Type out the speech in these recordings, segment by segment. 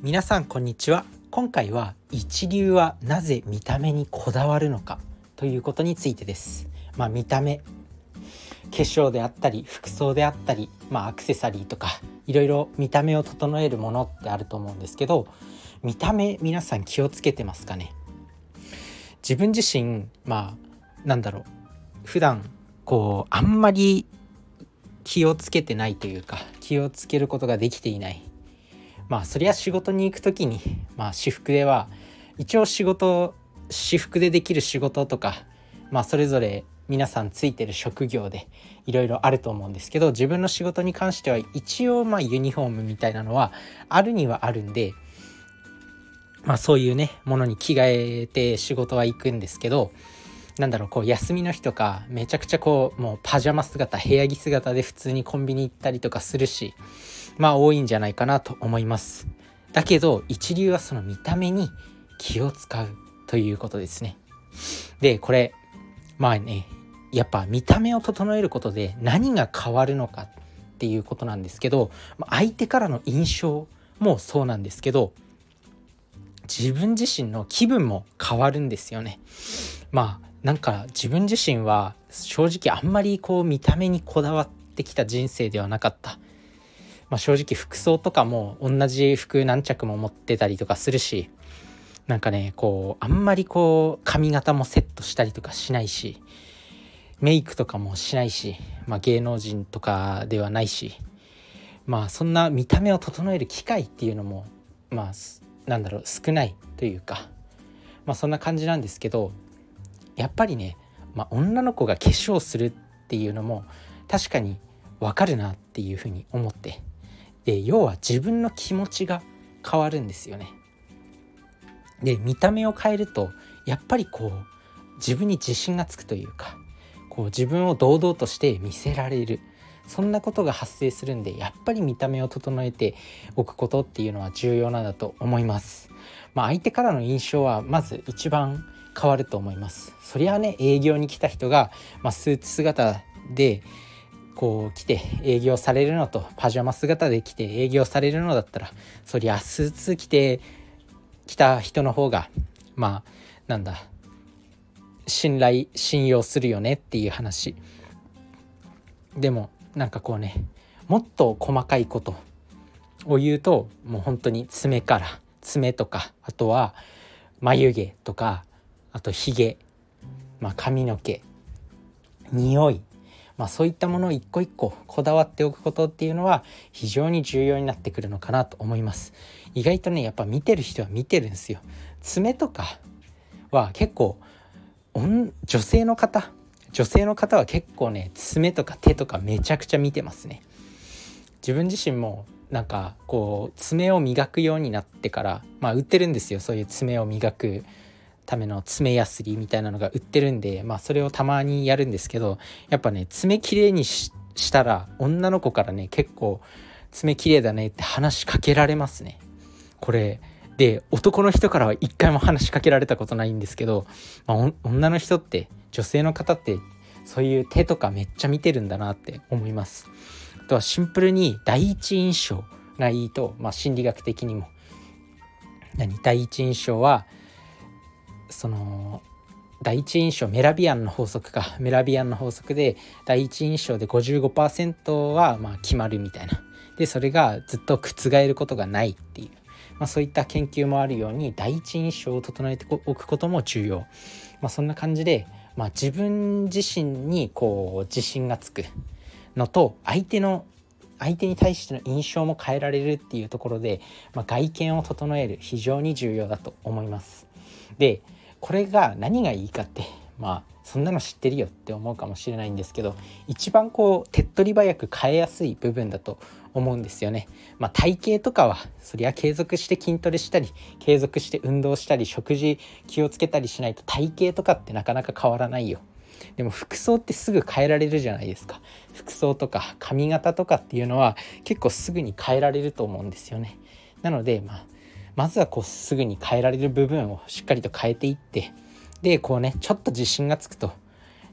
皆さんこんにちは。今回は一流はなぜ見た目にこだわるのかということについてです。まあ見た目化粧であったり服装であったりまあアクセサリーとかいろいろ見た目を整えるものってあると思うんですけど見た目皆さん気をつけてますかね？自分自身まあなんだろう。普段こうあんまり気をつけてないというか気をつけることができていない。まあそりゃ仕事に行く時にまあ私服では一応仕事私服でできる仕事とかまあそれぞれ皆さんついてる職業でいろいろあると思うんですけど自分の仕事に関しては一応まあユニフォームみたいなのはあるにはあるんでまあそういうねものに着替えて仕事は行くんですけどなんだろうこう休みの日とかめちゃくちゃこうもうパジャマ姿部屋着姿で普通にコンビニ行ったりとかするしまあ多いんじゃないかなと思います。だけど一流はその見た目に気を使うということですね。でこれまあねやっぱ見た目を整えることで何が変わるのかっていうことなんですけど相手からの印象もそうなんですけど自分自身の気分も変わるんですよね。まあなんか自分自身は正直あんまりこう見た目にこだわってきた人生ではなかった。まあ、正直服装とかも同じ服何着も持ってたりとかするしなんかねこうあんまりこう髪型もセットしたりとかしないしメイクとかもしないし、まあ、芸能人とかではないしまあそんな見た目を整える機会っていうのもまあなんだろう少ないというかまあそんな感じなんですけどやっぱりね、まあ、女の子が化粧するっていうのも確かにわかるなっていうふうに思ってで要は自分の気持ちが変わるんですよね。で見た目を変えるとやっぱりこう自分に自信がつくというかこう自分を堂々として見せられるそんなことが発生するんでやっぱり見た目を整えておくことっていうのは重要なんだと思います。まあ、相手からの印象はまず一番変わると思いますそりゃね営業に来た人が、まあ、スーツ姿でこう来て営業されるのとパジャマ姿で来て営業されるのだったらそりゃスーツ着て来た人の方がまあなんだ信頼信用するよねっていう話。でもなんかこうねもっと細かいことを言うともう本当に爪から爪とかあとは眉毛とかあとひげ、まあ、髪の毛匂い、まあ、そういったものを一個一個こだわっておくことっていうのは非常に重要になってくるのかなと思います。意外とねやっぱ見てる人は見てるんですよ。爪とかは結構女性の方女性の方は結構ね爪とか手とかめちゃくちゃ見てますね。自分自身もなんかこう爪を磨くようになってからまあ売ってるんですよそういう爪を磨くための爪やすりみたいなのが売ってるんで、まあ、それをたまにやるんですけどやっぱね爪きれいにしたら女の子からね結構爪きれいだねって話しかけられますね。これで男の人からは一回も話しかけられたことないんですけど、まあ、女の人って女性の方ってそういう手とかめっちゃ見てるんだなって思います。あとはシンプルに第一印象がいいと、まあ、心理学的にも何？第一印象はその第一印象メラビアンの法則か。メラビアンの法則で第一印象で55%はまあ決まるみたいな。でそれがずっと覆ることがないっていう、まあ、そういった研究もあるように第一印象を整えておくことも重要、まあ、そんな感じで、まあ、自分自身にこう自信がつくのと相手の相手に対しての印象も変えられるっていうところで、まあ、外見を整える非常に重要だと思います。でこれが何がいいかってまあそんなの知ってるよって思うかもしれないんですけど一番こう手っ取り早く変えやすい部分だと思うんですよね。まあ、体型とかはそりゃ継続して筋トレしたり継続して運動したり食事気をつけたりしないと体型とかってなかなか変わらないよ。でも服装ってすぐ変えられるじゃないですか。服装とか髪型とかっていうのは結構すぐに変えられると思うんですよね。なのでまあまずはこうすぐに変えられる部分をしっかりと変えていってでこうねちょっと自信がつくと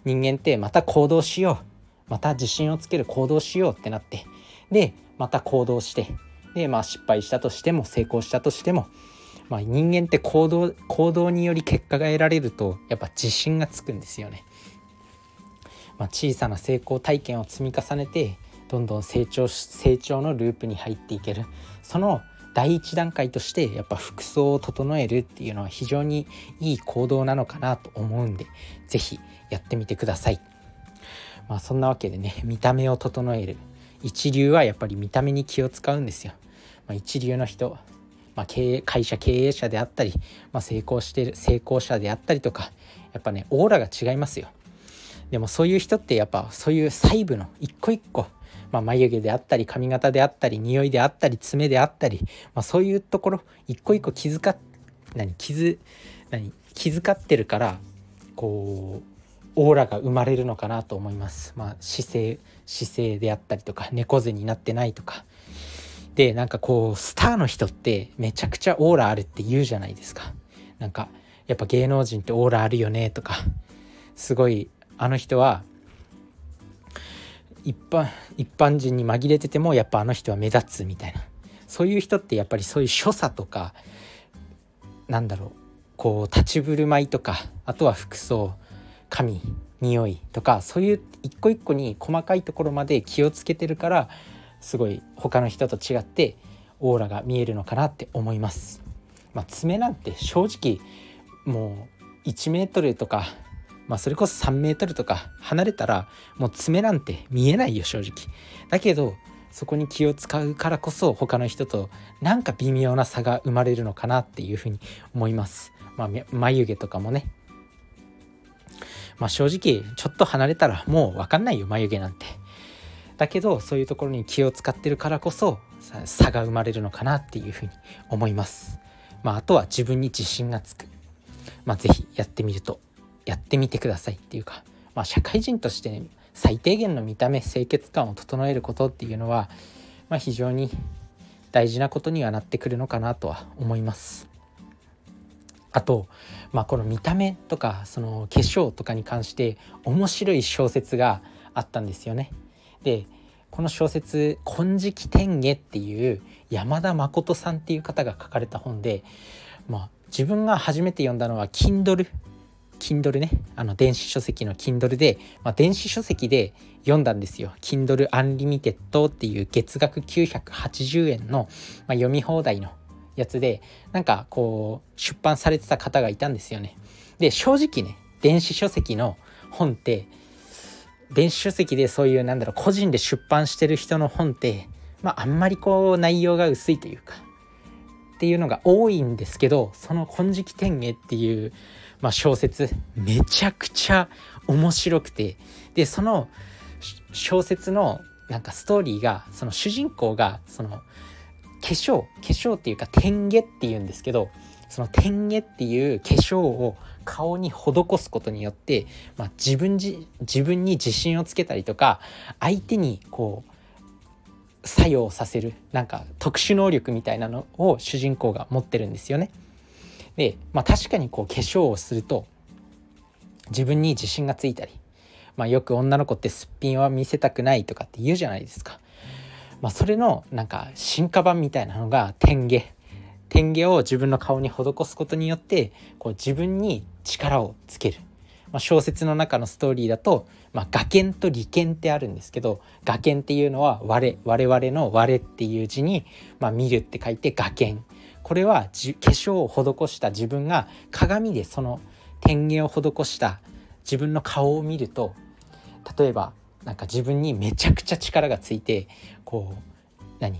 人間ってまた行動しようまた自信をつける行動しようってなってでまた行動してでまあ失敗したとしても成功したとしても、まあ、人間って行動行動により結果が得られるとやっぱ自信がつくんですよね。まあ、小さな成功体験を積み重ねてどんどん成長成長のループに入っていけるその第一段階としてやっぱ服装を整えるっていうのは非常にいい行動なのかなと思うんで是非やってみてください。まあそんなわけでね 見た目を整える一流はやっぱり見た目に気を使うんですよ。まあ、一流の人、まあ、経営会社経営者であったり、まあ、成功してる成功者であったりとかやっぱねオーラが違いますよ。でもそういう人ってやっぱそういう細部の一個一個、まあ、眉毛であったり髪型であったり匂いであったり爪であったり、まあ、そういうところ一個一個気遣っ何気何気遣ってるからこうオーラが生まれるのかなと思います。まあ、姿勢姿勢であったりとか猫背になってないとかでなんかこうスターの人ってめちゃくちゃオーラあるって言うじゃないですか。なんかやっぱ芸能人ってオーラあるよねとかすごいあの人は一般一般人に紛れててもやっぱあの人は目立つみたいなそういう人ってやっぱりそういう所作とかなんだろうこう立ち振る舞いとかあとは服装髪匂いとかそういう一個一個に細かいところまで気をつけてるからすごい他の人と違ってオーラが見えるのかなって思います。まあ、爪なんて正直もう1メートルとか、まあ、それこそ3メートルとか離れたらもう爪なんて見えないよ正直。だけどそこに気を使うからこそ他の人となんか微妙な差が生まれるのかなっていうふうに思います。まあ、眉毛とかもねまあ正直ちょっと離れたらもう分かんないよ眉毛なんて。だけどそういうところに気を使ってるからこそ差が生まれるのかなっていうふうに思います。まあ、あとは自分に自信がつく。まあ、是非やってみるとやってみてくださいっていうか、まあ、社会人として、ね、最低限の見た目清潔感を整えることっていうのは、まあ、非常に大事なことにはなってくるのかなとは思います。あと、まあ、この見た目とかその化粧とかに関して面白い小説があったんですよね。でこの小説「金色天下」っていう山田誠さんっていう方が書かれた本で、まあ、自分が初めて読んだのは Kindle Kindle ねあの電子書籍の Kindle で、まあ、電子書籍で読んだんですよ Kindle Unlimited っていう月額980円の、まあ、読み放題のやつでなんかこう出版されてた方がいたんですよね。で正直ね電子書籍の本って電子書籍でそういうなんだろう個人で出版してる人の本ってまああんまりこう内容が薄いというかっていうのが多いんですけどその「金色天下」っていう、まあ、小説めちゃくちゃ面白くてでその小説のなんかストーリーがその主人公がその化粧化粧っていうか天下っていうんですけどその天下っていう化粧を顔に施すことによって、まあ、自分自自分に自信をつけたりとか相手にこう作用させるなんか特殊能力みたいなのを主人公が持ってるんですよね。で、まあ、確かにこう化粧をすると自分に自信がついたり、まあ、よく女の子ってすっぴんは見せたくないとかって言うじゃないですか。まあ、それのなんか進化版みたいなのが天下。天下を自分の顔に施すことによってこう自分に力をつける、まあ、小説の中のストーリーだと、まあ、画剣と利剣ってあるんですけど画剣っていうのは我我々の我っていう字に、まあ、見るって書いて画剣これは化粧を施した自分が鏡でその天下を施した自分の顔を見ると例えばなんか自分にめちゃくちゃ力がついてこう何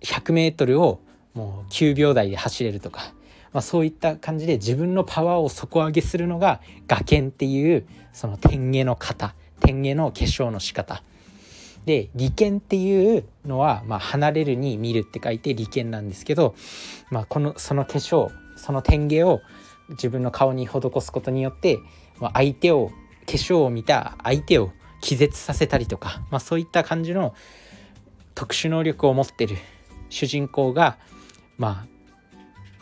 ？100m をもう9秒台で走れるとか、まあ、そういった感じで自分のパワーを底上げするのが画剣っていうその天下の型天下の化粧の仕方。で利権っていうのは、まあ、離れるに見るって書いて利権なんですけど、まあ、このその化粧その天下を自分の顔に施すことによって、まあ、相手を化粧を見た相手を気絶させたりとか、まあ、そういった感じの特殊能力を持ってる主人公がまあ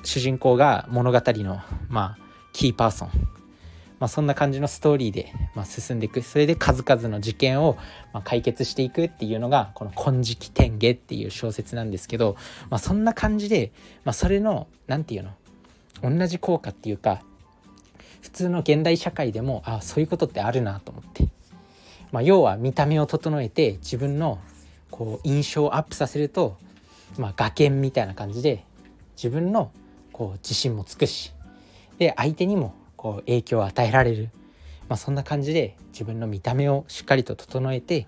主人公が物語のまあキーパーソン。まあ、そんな感じのストーリーで、まあ、進んでいく。それで数々の事件を、まあ、解決していくっていうのがこの「金色天下」っていう小説なんですけど、まあ、そんな感じで、まあ、それの何て言うの？同じ効果っていうか普通の現代社会でもあそういうことってあるなと思って、まあ、要は見た目を整えて自分のこう印象をアップさせると、まあ、画剣みたいな感じで自分のこう自信もつくしで相手にもこう影響を与えられる、まあ、そんな感じで自分の見た目をしっかりと整えて、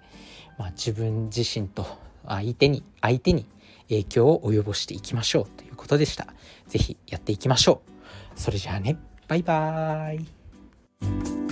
まあ、自分自身と相手に相手に影響を及ぼしていきましょうということでした。是非やっていきましょう。それじゃあねバイバーイ